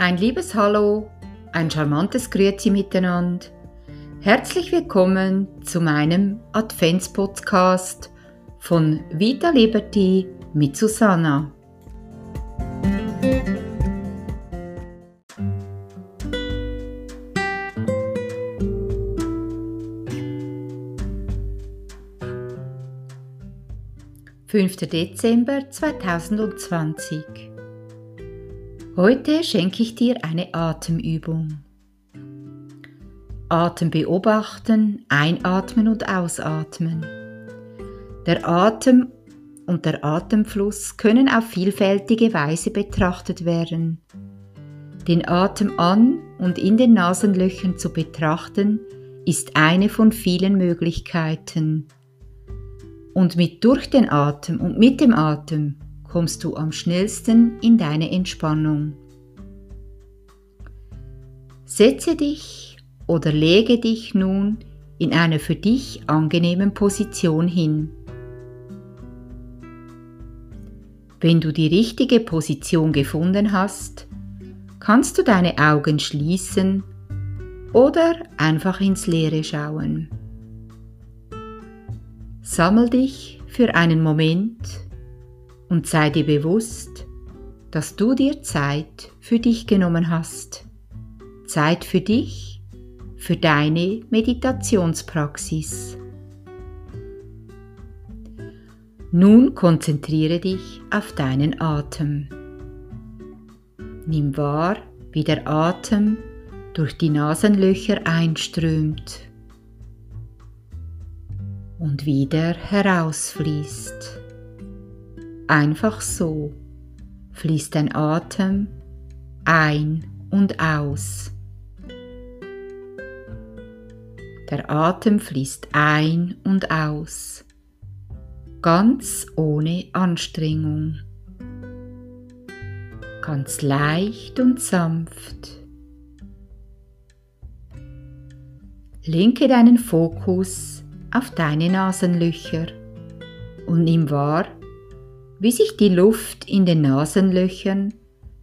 Ein liebes Hallo, ein charmantes Grüezi miteinander. Herzlich willkommen zu meinem Adventspodcast von Vita Liberty mit Susanna. Fünfter Dezember 2020 Heute schenke ich dir eine Atemübung. Atem beobachten, einatmen und ausatmen. Der Atem und der Atemfluss können auf vielfältige Weise betrachtet werden. Den Atem an und in den Nasenlöchern zu betrachten, ist eine von vielen Möglichkeiten. Und mit durch den Atem und mit dem Atem kommst du am schnellsten in deine Entspannung. Setze dich oder lege dich nun in einer für dich angenehmen Position hin. Wenn du die richtige Position gefunden hast, kannst du deine Augen schließen oder einfach ins Leere schauen. Sammel dich für einen Moment und sei dir bewusst, dass du dir Zeit für dich genommen hast. Zeit für dich, für deine Meditationspraxis. Nun konzentriere dich auf deinen Atem. Nimm wahr, wie der Atem durch die Nasenlöcher einströmt und wieder herausfließt. Einfach so fließt dein Atem ein und aus. Der Atem fließt ein und aus, ganz ohne Anstrengung, ganz leicht und sanft. Lenke deinen Fokus auf deine Nasenlöcher und nimm wahr, wie sich die Luft in den Nasenlöchern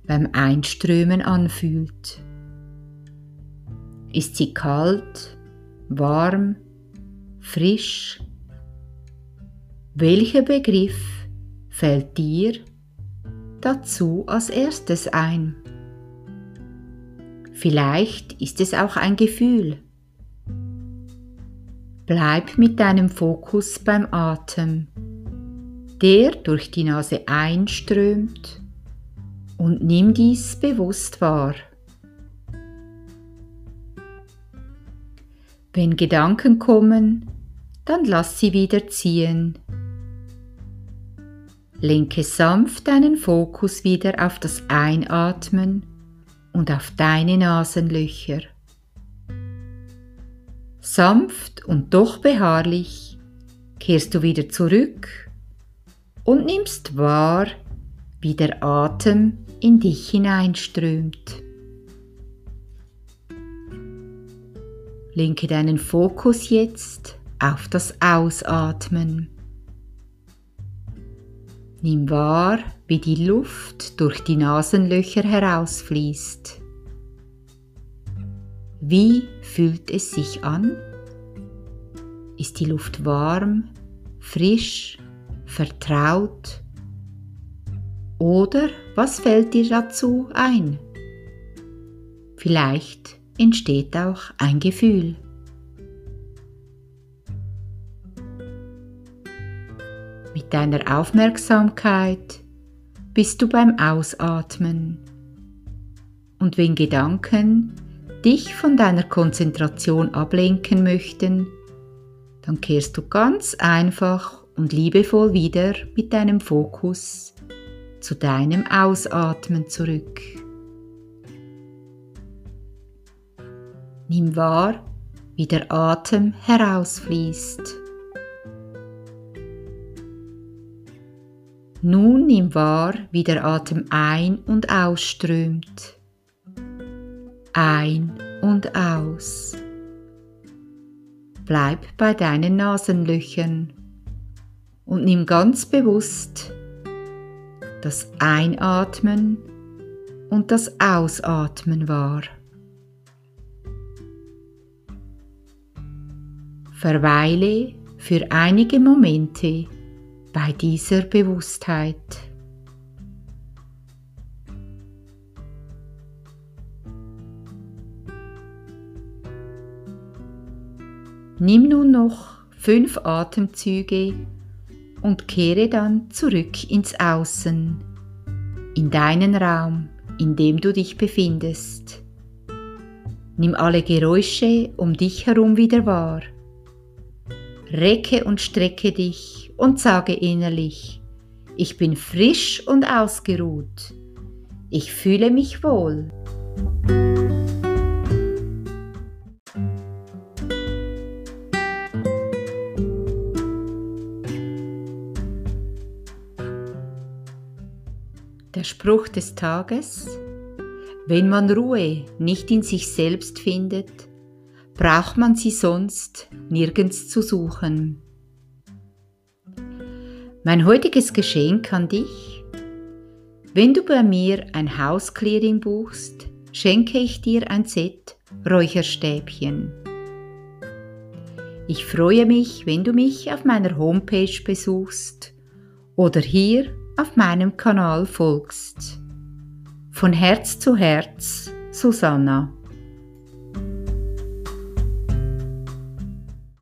beim Einströmen anfühlt. Ist sie kalt, warm, frisch? Welcher Begriff fällt dir dazu als erstes ein? Vielleicht ist es auch ein Gefühl. Bleib mit deinem Fokus beim Atem der durch die Nase einströmt und nimm dies bewusst wahr. Wenn Gedanken kommen, dann lass sie wieder ziehen. Lenke sanft deinen Fokus wieder auf das Einatmen und auf deine Nasenlöcher. Sanft und doch beharrlich kehrst du wieder zurück und nimmst wahr, wie der Atem in dich hineinströmt. Lenke deinen Fokus jetzt auf das Ausatmen. Nimm wahr, wie die Luft durch die Nasenlöcher herausfließt. Wie fühlt es sich an? Ist die Luft warm, frisch vertraut? Oder was fällt dir dazu ein? Vielleicht entsteht auch ein Gefühl. Mit deiner Aufmerksamkeit bist du beim Ausatmen. Und wenn Gedanken dich von deiner Konzentration ablenken möchten, dann kehrst du ganz einfach und liebevoll wieder mit deinem Fokus zu deinem Ausatmen zurück. Nimm wahr, wie der Atem herausfließt. Nun nimm wahr, wie der Atem ein- und ausströmt. Ein und aus. Bleib bei deinen Nasenlöchern und nimm ganz bewusst das Einatmen und das Ausatmen wahr. Verweile für einige Momente bei dieser Bewusstheit. Nimm nun noch fünf Atemzüge und kehre dann zurück ins Außen, in deinen Raum, in dem du dich befindest. Nimm alle Geräusche um dich herum wieder wahr. Recke und strecke dich und sage innerlich, ich bin frisch und ausgeruht. Ich fühle mich wohl. Spruch des Tages. Wenn man Ruhe nicht in sich selbst findet, braucht man sie sonst nirgends zu suchen. Mein heutiges Geschenk an dich. Wenn du bei mir ein Hausclearing buchst, schenke ich dir ein Set Räucherstäbchen. Ich freue mich, wenn du mich auf meiner Homepage besuchst oder hier auf meinem Kanal folgst. Von Herz zu Herz, Susanna.